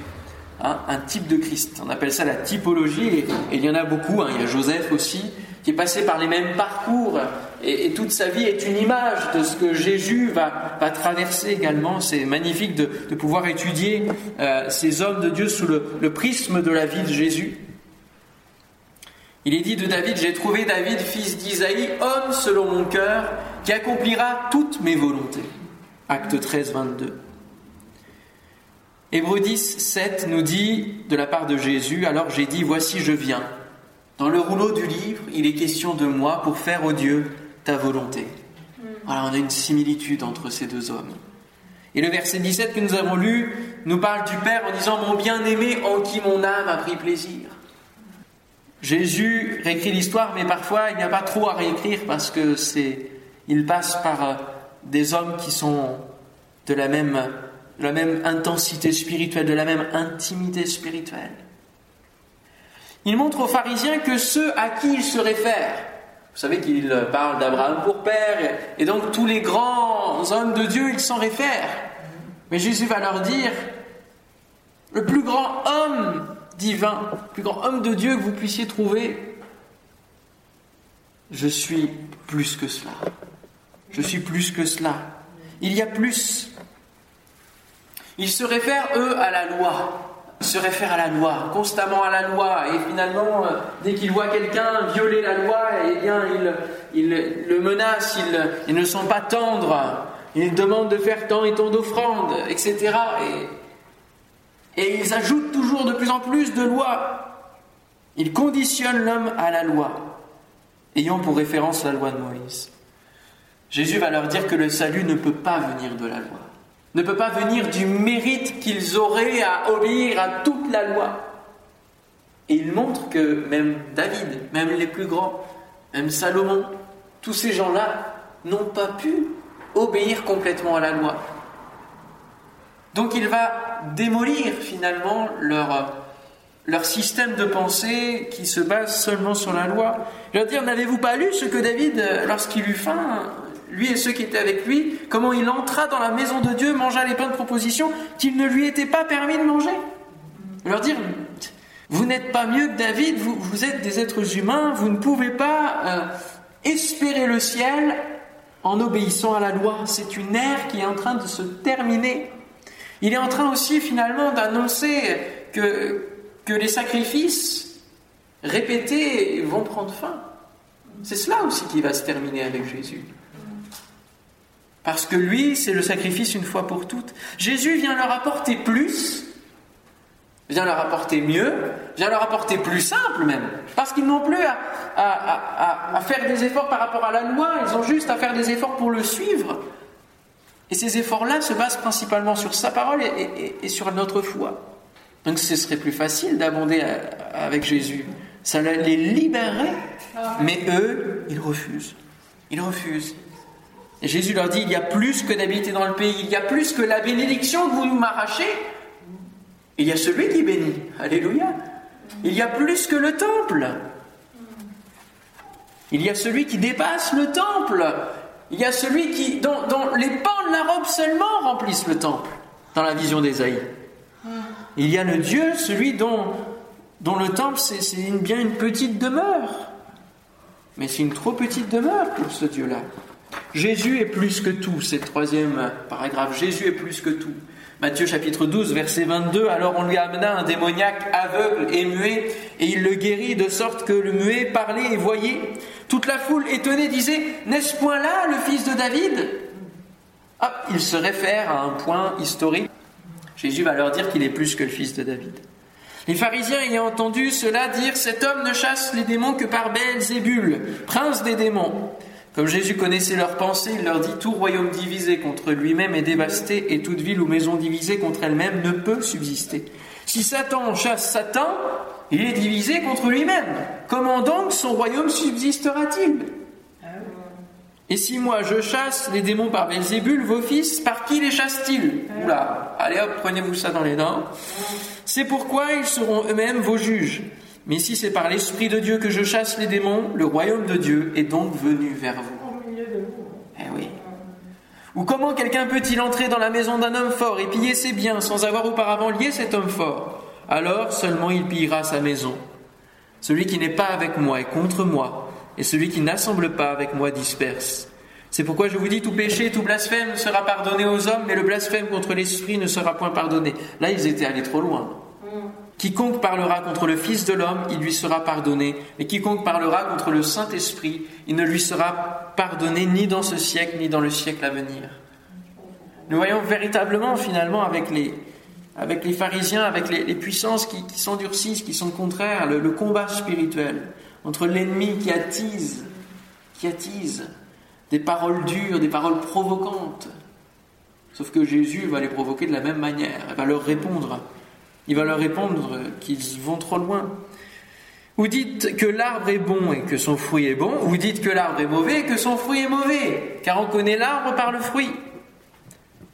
Un type de Christ. On appelle ça la typologie, et, il y en a beaucoup. Hein. Il y a Joseph aussi, qui est passé par les mêmes parcours, et, toute sa vie est une image de ce que Jésus va, va traverser également. C'est magnifique de, pouvoir étudier euh, ces hommes de Dieu sous le, le prisme de la vie de Jésus. Il est dit de David, j'ai trouvé David, fils d'Isaïe, homme selon mon cœur, qui accomplira toutes mes volontés. Acte 13, 22. Hébreu 10, 7 nous dit de la part de Jésus, alors j'ai dit, voici je viens. Dans le rouleau du livre, il est question de moi pour faire, au Dieu, ta volonté. Voilà, on a une similitude entre ces deux hommes. Et le verset 17 que nous avons lu nous parle du Père en disant, mon bien-aimé en qui mon âme a pris plaisir. Jésus réécrit l'histoire, mais parfois il n'y a pas trop à réécrire parce que c'est, il passe par euh, des hommes qui sont de la même la même intensité spirituelle, de la même intimité spirituelle. Il montre aux pharisiens que ceux à qui il se réfère, vous savez qu'il parle d'Abraham pour père, et donc tous les grands hommes de Dieu, ils s'en réfèrent. Mais Jésus va leur dire, le plus grand homme divin, le plus grand homme de Dieu que vous puissiez trouver, je suis plus que cela. Je suis plus que cela. Il y a plus. Ils se réfèrent, eux, à la loi. Ils se réfèrent à la loi, constamment à la loi. Et finalement, euh, dès qu'ils voient quelqu'un violer la loi, eh bien, ils, le menacent, ils, ne sont pas tendres. Ils demandent de faire tant et tant d'offrandes, etc. Et, et ils ajoutent toujours de plus en plus de lois. Ils conditionnent l'homme à la loi, ayant pour référence la loi de Moïse. Jésus va leur dire que le salut ne peut pas venir de la loi ne peut pas venir du mérite qu'ils auraient à obéir à toute la loi. Et il montre que même David, même les plus grands, même Salomon, tous ces gens-là n'ont pas pu obéir complètement à la loi. Donc il va démolir finalement leur, leur système de pensée qui se base seulement sur la loi. Je veux dire, n'avez-vous pas lu ce que David, lorsqu'il eut faim, lui et ceux qui étaient avec lui, comment il entra dans la maison de Dieu, mangea les pains de proposition qu'il ne lui était pas permis de manger. Leur dire, vous n'êtes pas mieux que David, vous, vous, êtes des êtres humains, vous ne pouvez pas euh, espérer le ciel en obéissant à la loi. C'est une ère qui est en train de se terminer. Il est en train aussi finalement d'annoncer que, que les sacrifices répétés vont prendre fin. C'est cela aussi qui va se terminer avec Jésus. Parce que lui, c'est le sacrifice une fois pour toutes. Jésus vient leur apporter plus, vient leur apporter mieux, vient leur apporter plus simple même. Parce qu'ils n'ont plus à, faire des efforts par rapport à la loi, ils ont juste à faire des efforts pour le suivre. Et ces efforts-là se basent principalement sur sa parole et, et sur notre foi. Donc ce serait plus facile d'abonder avec Jésus. ça les libérerait. Mais eux, ils refusent. Ils refusent. Jésus leur dit, il y a plus que d'habiter dans le pays, il y a plus que la bénédiction que vous nous m'arrachez. Il y a celui qui bénit. Alléluia. Il y a plus que le temple. Il y a celui qui dépasse le temple. Il y a celui qui, dont, les pans de la robe seulement remplissent le temple, dans la vision d'Ésaïe. Il y a le Dieu, celui dont le temple, c'est bien une petite demeure. Mais c'est une trop petite demeure pour ce Dieu-là. Jésus est plus que tout, c'est troisième paragraphe. Jésus est plus que tout. Matthieu chapitre 12, verset 22, alors on lui amena un démoniaque aveugle et muet, et il le guérit de sorte que le muet parlait et voyait. Toute la foule étonnée disait, n'est-ce point là le fils de David? Hop, il se réfère à un point historique. Jésus va leur dire qu'il est plus que le fils de David. Les pharisiens ayant entendu cela dire, cet homme ne chasse les démons que par Belzébul, prince des démons. Comme Jésus connaissait leurs pensées, il leur dit Tout royaume divisé contre lui-même est dévasté, et toute ville ou maison divisée contre elle-même ne peut subsister. Si Satan chasse Satan, il est divisé contre lui-même. Comment donc son royaume subsistera-t-il? Et si moi je chasse les démons par Belzébul, vos fils, par qui les chassent-ils? Oula, allez hop, prenez-vous ça dans les dents. C'est pourquoi ils seront eux-mêmes vos juges. Mais si c'est par l'Esprit de Dieu que je chasse les démons, le royaume de Dieu est donc venu vers vous. Eh oui. Ou comment quelqu'un peut-il entrer dans la maison d'un homme fort et piller ses biens sans avoir auparavant lié cet homme fort? Alors seulement il pillera sa maison. Celui qui n'est pas avec moi est contre moi, et celui qui n'assemble pas avec moi disperse. C'est pourquoi je vous dis, tout péché, tout blasphème sera pardonné aux hommes, mais le blasphème contre l'Esprit ne sera point pardonné. Là, ils étaient allés trop loin. Quiconque parlera contre le Fils de l'homme, il lui sera pardonné. Et quiconque parlera contre le Saint-Esprit, il ne lui sera pardonné ni dans ce siècle, ni dans le siècle à venir. Nous voyons véritablement, finalement, avec les, pharisiens, avec les, puissances qui, s'endurcissent, qui sont contraires, le, combat spirituel entre l'ennemi qui attise, qui attise des paroles dures, des paroles provocantes. Sauf que Jésus va les provoquer de la même manière, va leur répondre il va leur répondre qu'ils vont trop loin. Vous dites que l'arbre est bon et que son fruit est bon, ou vous dites que l'arbre est mauvais et que son fruit est mauvais, car on connaît l'arbre par le fruit.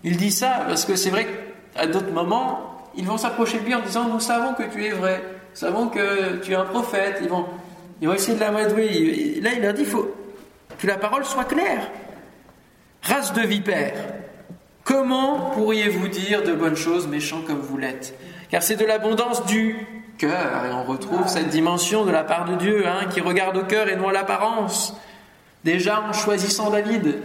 Il dit ça parce que c'est vrai qu'à d'autres moments, ils vont s'approcher de lui en disant Nous savons que tu es vrai, nous savons que tu es un prophète. Ils vont, ils vont essayer de l'amadouer. Là, il leur dit Il faut que la parole soit claire. Race de vipères, comment pourriez-vous dire de bonnes choses méchants comme vous l'êtes? Car c'est de l'abondance du cœur, et on retrouve cette dimension de la part de Dieu, hein, qui regarde au cœur et non à l'apparence. Déjà en choisissant David,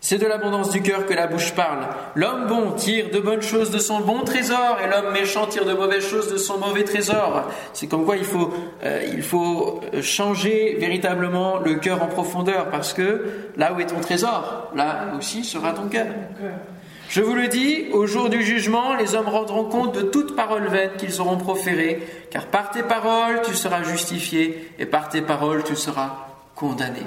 c'est de l'abondance du cœur que la bouche parle. L'homme bon tire de bonnes choses de son bon trésor et l'homme méchant tire de mauvaises choses de son mauvais trésor. C'est comme quoi il faut, euh, il faut changer véritablement le cœur en profondeur parce que là où est ton trésor, là aussi sera ton cœur. Je vous le dis, au jour du jugement, les hommes rendront compte de toute parole vaine qu'ils auront proférée, car par tes paroles tu seras justifié, et par tes paroles tu seras condamné.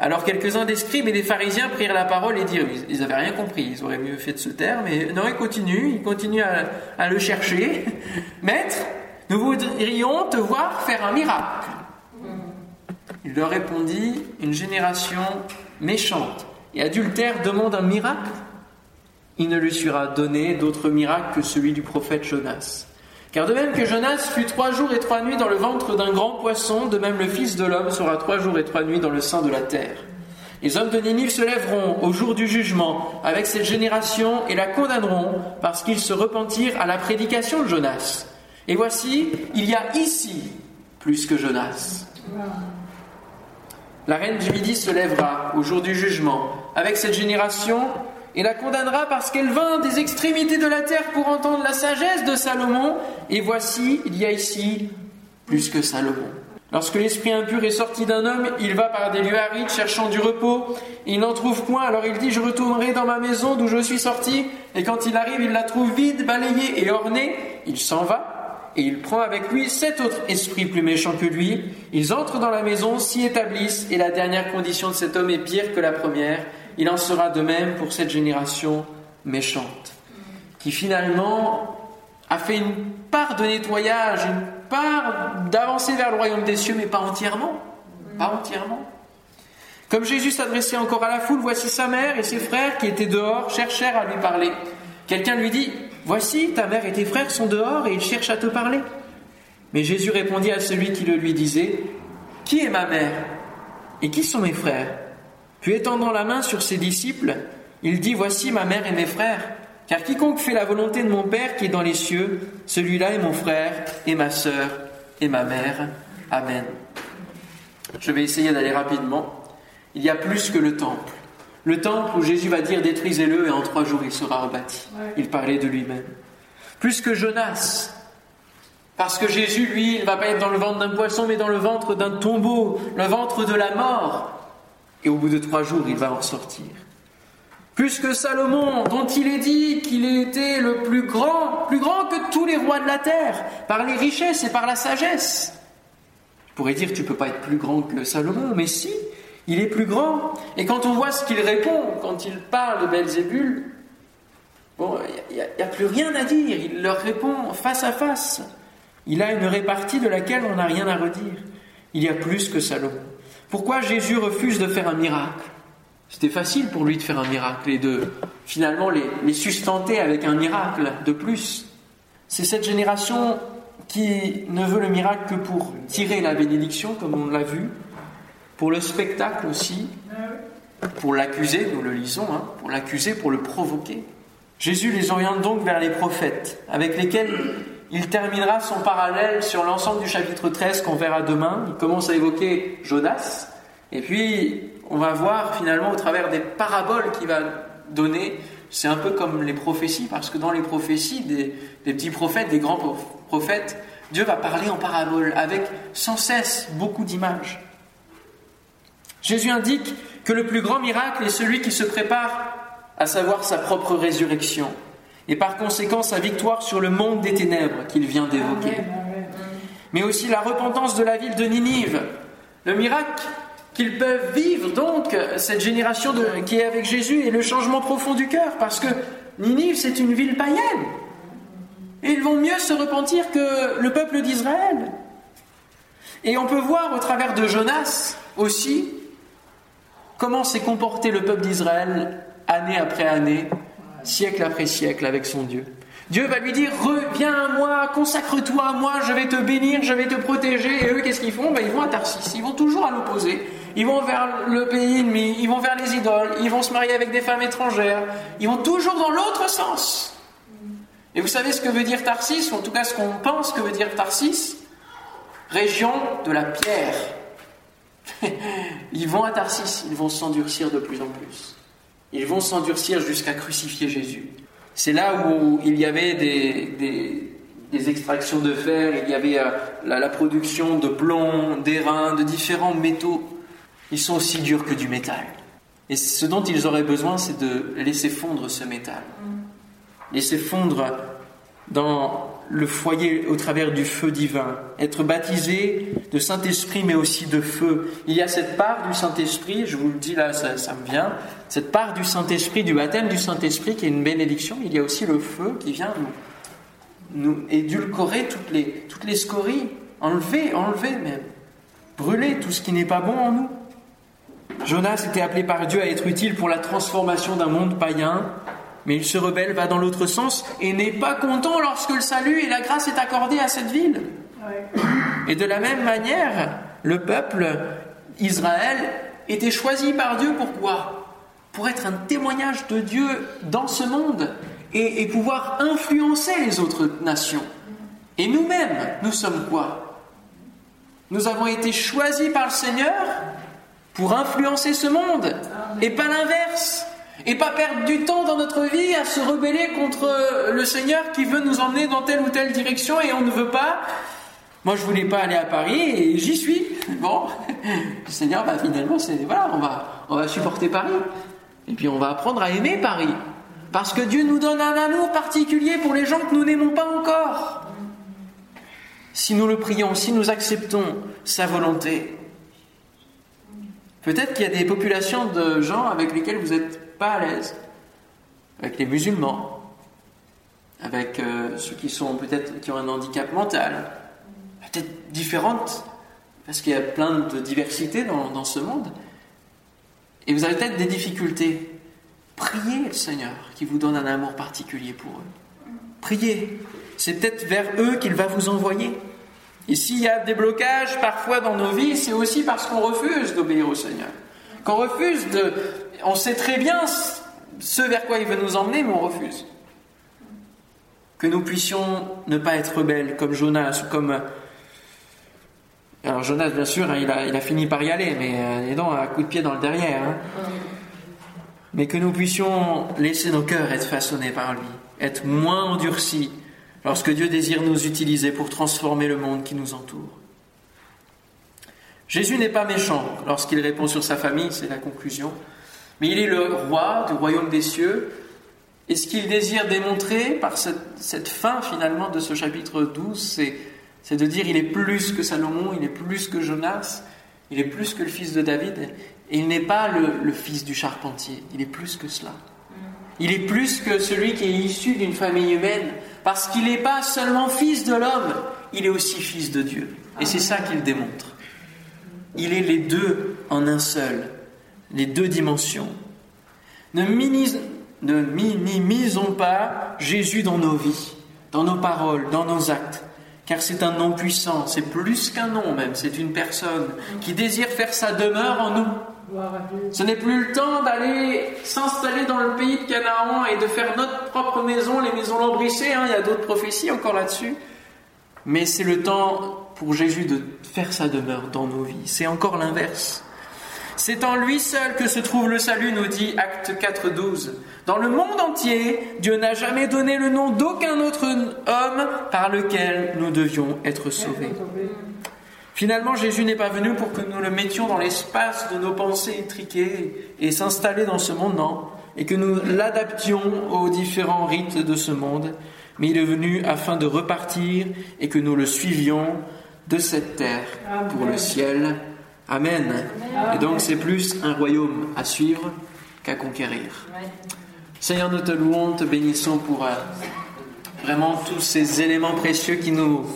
Alors quelques-uns des scribes et des pharisiens prirent la parole et dirent, ils n'avaient rien compris, ils auraient mieux fait de se taire, mais non, ils continuent, ils continuent à, à le chercher. [laughs] Maître, nous voudrions te voir faire un miracle. Il leur répondit, une génération méchante et adultère demande un miracle il ne lui sera donné d'autre miracle que celui du prophète Jonas. Car de même que Jonas fut trois jours et trois nuits dans le ventre d'un grand poisson, de même le Fils de l'homme sera trois jours et trois nuits dans le sein de la terre. Les hommes de Ninive se lèveront au jour du jugement avec cette génération et la condamneront parce qu'ils se repentirent à la prédication de Jonas. Et voici, il y a ici plus que Jonas. La reine du Midi se lèvera au jour du jugement avec cette génération et la condamnera parce qu'elle vint des extrémités de la terre pour entendre la sagesse de Salomon, et voici, il y a ici plus que Salomon. Lorsque l'esprit impur est sorti d'un homme, il va par des lieux arides cherchant du repos. Il n'en trouve point, alors il dit Je retournerai dans ma maison d'où je suis sorti. Et quand il arrive, il la trouve vide, balayée et ornée. Il s'en va et il prend avec lui sept autres esprits plus méchants que lui. Ils entrent dans la maison, s'y établissent, et la dernière condition de cet homme est pire que la première il en sera de même pour cette génération méchante, qui finalement a fait une part de nettoyage, une part d'avancer vers le royaume des cieux, mais pas entièrement. Pas entièrement. Comme Jésus s'adressait encore à la foule, voici sa mère et ses frères qui étaient dehors cherchèrent à lui parler. Quelqu'un lui dit, Voici, ta mère et tes frères sont dehors et ils cherchent à te parler. Mais Jésus répondit à celui qui le lui disait, Qui est ma mère Et qui sont mes frères? Puis étendant la main sur ses disciples, il dit, Voici ma mère et mes frères. Car quiconque fait la volonté de mon Père qui est dans les cieux, celui-là est mon frère et ma sœur et ma mère. Amen. Je vais essayer d'aller rapidement. Il y a plus que le temple. Le temple où Jésus va dire détruisez-le et en trois jours il sera rebâti. Il parlait de lui-même. Plus que Jonas. Parce que Jésus, lui, il ne va pas être dans le ventre d'un poisson, mais dans le ventre d'un tombeau, le ventre de la mort. Et au bout de trois jours, il va en sortir. Plus que Salomon, dont il est dit qu'il était le plus grand, plus grand que tous les rois de la terre, par les richesses et par la sagesse. Je pourrais dire, tu ne peux pas être plus grand que Salomon, mais si, il est plus grand. Et quand on voit ce qu'il répond, quand il parle de Belzébul, bon, il n'y a, plus rien à dire. Il leur répond face à face. Il a une répartie de laquelle on n'a rien à redire. Il y a plus que Salomon. Pourquoi Jésus refuse de faire un miracle? C'était facile pour lui de faire un miracle et de finalement les, sustenter avec un miracle de plus. C'est cette génération qui ne veut le miracle que pour tirer la bénédiction, comme on l'a vu, pour le spectacle aussi, pour l'accuser, nous le lisons, hein, pour l'accuser, pour le provoquer. Jésus les oriente donc vers les prophètes, avec lesquels il terminera son parallèle sur l'ensemble du chapitre 13 qu'on verra demain. Il commence à évoquer Jonas, et puis on va voir finalement au travers des paraboles qu'il va donner, c'est un peu comme les prophéties, parce que dans les prophéties des, petits prophètes, des grands prophètes, Dieu va parler en paraboles avec sans cesse beaucoup d'images. Jésus indique que le plus grand miracle est celui qui se prépare, à savoir sa propre résurrection, et par conséquent sa victoire sur le monde des ténèbres qu'il vient d'évoquer. Mais aussi la repentance de la ville de Ninive. Le miracle qu'ils peuvent vivre donc cette génération de, qui est avec Jésus et le changement profond du cœur, parce que Ninive c'est une ville païenne. Et ils vont mieux se repentir que le peuple d'Israël. Et on peut voir au travers de Jonas aussi comment s'est comporté le peuple d'Israël année après année, siècle après siècle avec son Dieu. Dieu va lui dire Reviens à moi, consacre-toi à moi, je vais te bénir, je vais te protéger. Et eux, qu'est-ce qu'ils font? Ben, Ils vont à Tarsis, ils vont toujours à l'opposé. Ils vont vers le pays ennemi, ils vont vers les idoles, ils vont se marier avec des femmes étrangères, ils vont toujours dans l'autre sens. Et vous savez ce que veut dire Tarsis, ou en tout cas ce qu'on pense que veut dire Tarsis? Région de la pierre. [laughs] ils vont à Tarsis, ils vont s'endurcir de plus en plus. Ils vont s'endurcir jusqu'à crucifier Jésus. C'est là où il y avait des, extractions de fer, il y avait euh, la production de plomb, d'airain, de différents métaux ils sont aussi durs que du métal. Et ce dont ils auraient besoin, c'est de laisser fondre ce métal. Laisser fondre dans le foyer au travers du feu divin. Être baptisé de Saint-Esprit, mais aussi de feu. Il y a cette part du Saint-Esprit, je vous le dis là, ça, me vient, cette part du Saint-Esprit, du baptême du Saint-Esprit qui est une bénédiction. Il y a aussi le feu qui vient nous, nous édulcorer toutes les, toutes les scories, enlever, enlever même, brûler tout ce qui n'est pas bon en nous. Jonas était appelé par Dieu à être utile pour la transformation d'un monde païen, mais il se rebelle, va dans l'autre sens et n'est pas content lorsque le salut et la grâce est accordée à cette ville. Et de la même manière, le peuple Israël était choisi par Dieu pourquoi Pour être un témoignage de Dieu dans ce monde et, et pouvoir influencer les autres nations. Et nous-mêmes, nous sommes quoi? Nous avons été choisis par le Seigneur pour influencer ce monde et pas l'inverse. Et pas perdre du temps dans notre vie à se rebeller contre le Seigneur qui veut nous emmener dans telle ou telle direction et on ne veut pas. Moi, je voulais pas aller à Paris et j'y suis. [laughs] Bon, [laughs] le Seigneur, bah, finalement, c'est voilà, on va, on va supporter Paris. Et puis, on va apprendre à aimer Paris. Parce que Dieu nous donne un amour particulier pour les gens que nous n'aimons pas encore. Si nous le prions, si nous acceptons sa volonté, Peut-être qu'il y a des populations de gens avec lesquels vous n'êtes pas à l'aise, avec les musulmans, avec euh, ceux qui sont peut-être qui ont un handicap mental, peut-être différentes, parce qu'il y a plein de diversité dans, dans ce monde. Et vous avez peut-être des difficultés. Priez le Seigneur qui vous donne un amour particulier pour eux. Priez. C'est peut-être vers eux qu'il va vous envoyer. Et s'il y a des blocages parfois dans nos vies, c'est aussi parce qu'on refuse d'obéir au Seigneur. Qu'on refuse de... On sait très bien ce vers quoi il veut nous emmener, mais on refuse. Que nous puissions ne pas être rebelles comme Jonas ou comme... Alors Jonas, bien sûr, hein, il, a, fini par y aller, mais euh, il à coup de pied dans le derrière. Hein. Mais que nous puissions laisser nos cœurs être façonnés par lui, être moins endurcis lorsque Dieu désire nous utiliser pour transformer le monde qui nous entoure. Jésus n'est pas méchant lorsqu'il répond sur sa famille, c'est la conclusion, mais il est le roi du royaume des cieux. Et ce qu'il désire démontrer par cette, fin finalement de ce chapitre 12, c'est de dire il est plus que Salomon, il est plus que Jonas, il est plus que le fils de David, et il n'est pas le fils du charpentier, il est plus que cela. Il est plus que celui qui est issu d'une famille humaine, parce qu'il n'est pas seulement fils de l'homme, il est aussi fils de Dieu. Et c'est ça qu'il démontre. Il est les deux en un seul, les deux dimensions. Ne, minimisons pas Jésus dans nos vies, dans nos paroles, dans nos actes, car c'est un nom puissant, c'est plus qu'un nom même, c'est une personne qui désire faire sa demeure en nous. Ce n'est plus le temps d'aller s'installer dans le pays de Canaan et de faire notre propre maison, les maisons lambrissées, hein, il y a d'autres prophéties encore là-dessus. Mais c'est le temps pour Jésus de faire sa demeure dans nos vies. C'est encore l'inverse. C'est en lui seul que se trouve le salut, nous dit Acte 4.12. Dans le monde entier, Dieu n'a jamais donné le nom d'aucun autre homme par lequel nous devions être sauvés. Finalement, Jésus n'est pas venu pour que nous le mettions dans l'espace de nos pensées étriquées et s'installer dans ce monde, non, et que nous l'adaptions aux différents rites de ce monde, mais il est venu afin de repartir et que nous le suivions de cette terre pour le ciel. Amen. Et donc c'est plus un royaume à suivre qu'à conquérir. Seigneur, nous te louons, te bénissons pour euh, vraiment tous ces éléments précieux qui nous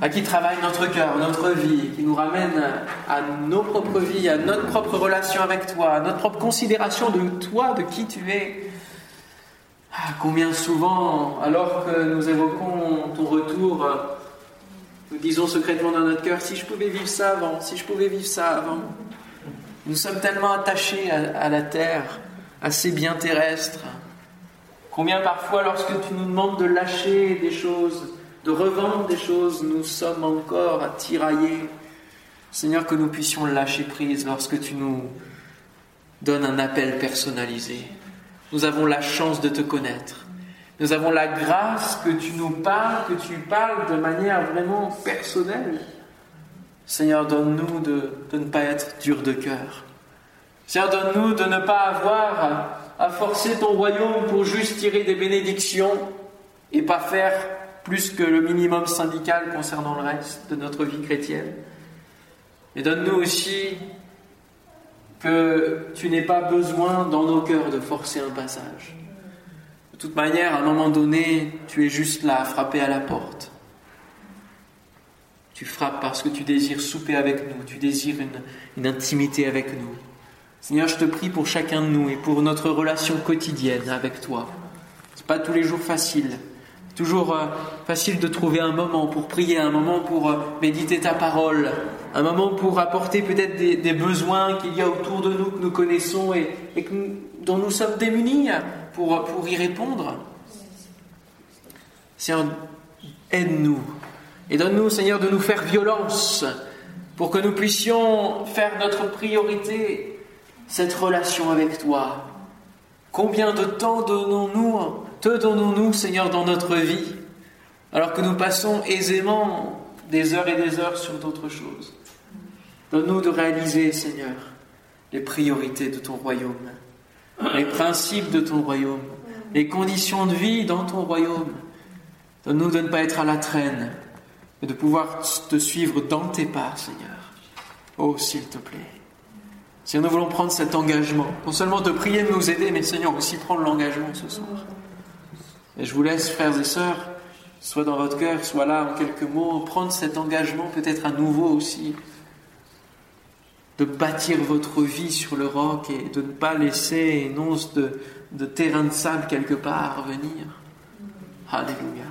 à qui travaille notre cœur, notre vie, qui nous ramène à nos propres vies, à notre propre relation avec toi, à notre propre considération de toi, de qui tu es. Ah, combien souvent, alors que nous évoquons ton retour, nous disons secrètement dans notre cœur, si je pouvais vivre ça avant, si je pouvais vivre ça avant. Nous sommes tellement attachés à, à la terre, à ces biens terrestres. Combien parfois, lorsque tu nous demandes de lâcher des choses, de revendre des choses, nous sommes encore à tirailler. Seigneur, que nous puissions lâcher prise lorsque tu nous donnes un appel personnalisé. Nous avons la chance de te connaître. Nous avons la grâce que tu nous parles, que tu parles de manière vraiment personnelle. Seigneur, donne-nous de, ne pas être dur de cœur. Seigneur, donne-nous de ne pas avoir à forcer ton royaume pour juste tirer des bénédictions et pas faire plus que le minimum syndical concernant le reste de notre vie chrétienne. Et donne-nous aussi que tu n'aies pas besoin dans nos cœurs de forcer un passage. De toute manière, à un moment donné, tu es juste là, à frapper à la porte. Tu frappes parce que tu désires souper avec nous, tu désires une, une intimité avec nous. Seigneur, je te prie pour chacun de nous et pour notre relation quotidienne avec toi. Ce n'est pas tous les jours facile. Toujours euh, facile de trouver un moment pour prier, un moment pour euh, méditer ta parole, un moment pour apporter peut-être des, besoins qu'il y a autour de nous que nous connaissons et, dont nous sommes démunis pour, pour y répondre. Seigneur, aide-nous et donne-nous, Seigneur, de nous faire violence pour que nous puissions faire notre priorité cette relation avec toi. Combien de temps donnons-nous te donnons-nous, Seigneur, dans notre vie, alors que nous passons aisément des heures et des heures sur d'autres choses Donne-nous de réaliser, Seigneur, les priorités de ton royaume, les principes de ton royaume, les conditions de vie dans ton royaume. Donne-nous de ne pas être à la traîne, mais de pouvoir te suivre dans tes pas, Seigneur. Oh, s'il te plaît. Si nous voulons prendre cet engagement, non seulement de prier de nous aider, mais Seigneur aussi prendre l'engagement ce soir Et je vous laisse, frères et sœurs, soit dans votre cœur, soit là en quelques mots, prendre cet engagement peut-être à nouveau aussi, de bâtir votre vie sur le roc et de ne pas laisser une once de, terrain de sable quelque part venir. Alléluia.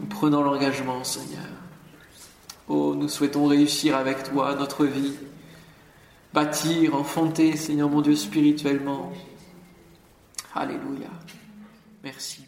Nous prenons l'engagement, Seigneur. Oh, nous souhaitons réussir avec toi notre vie, bâtir, enfanter, Seigneur mon Dieu, spirituellement. Alléluia. Merci.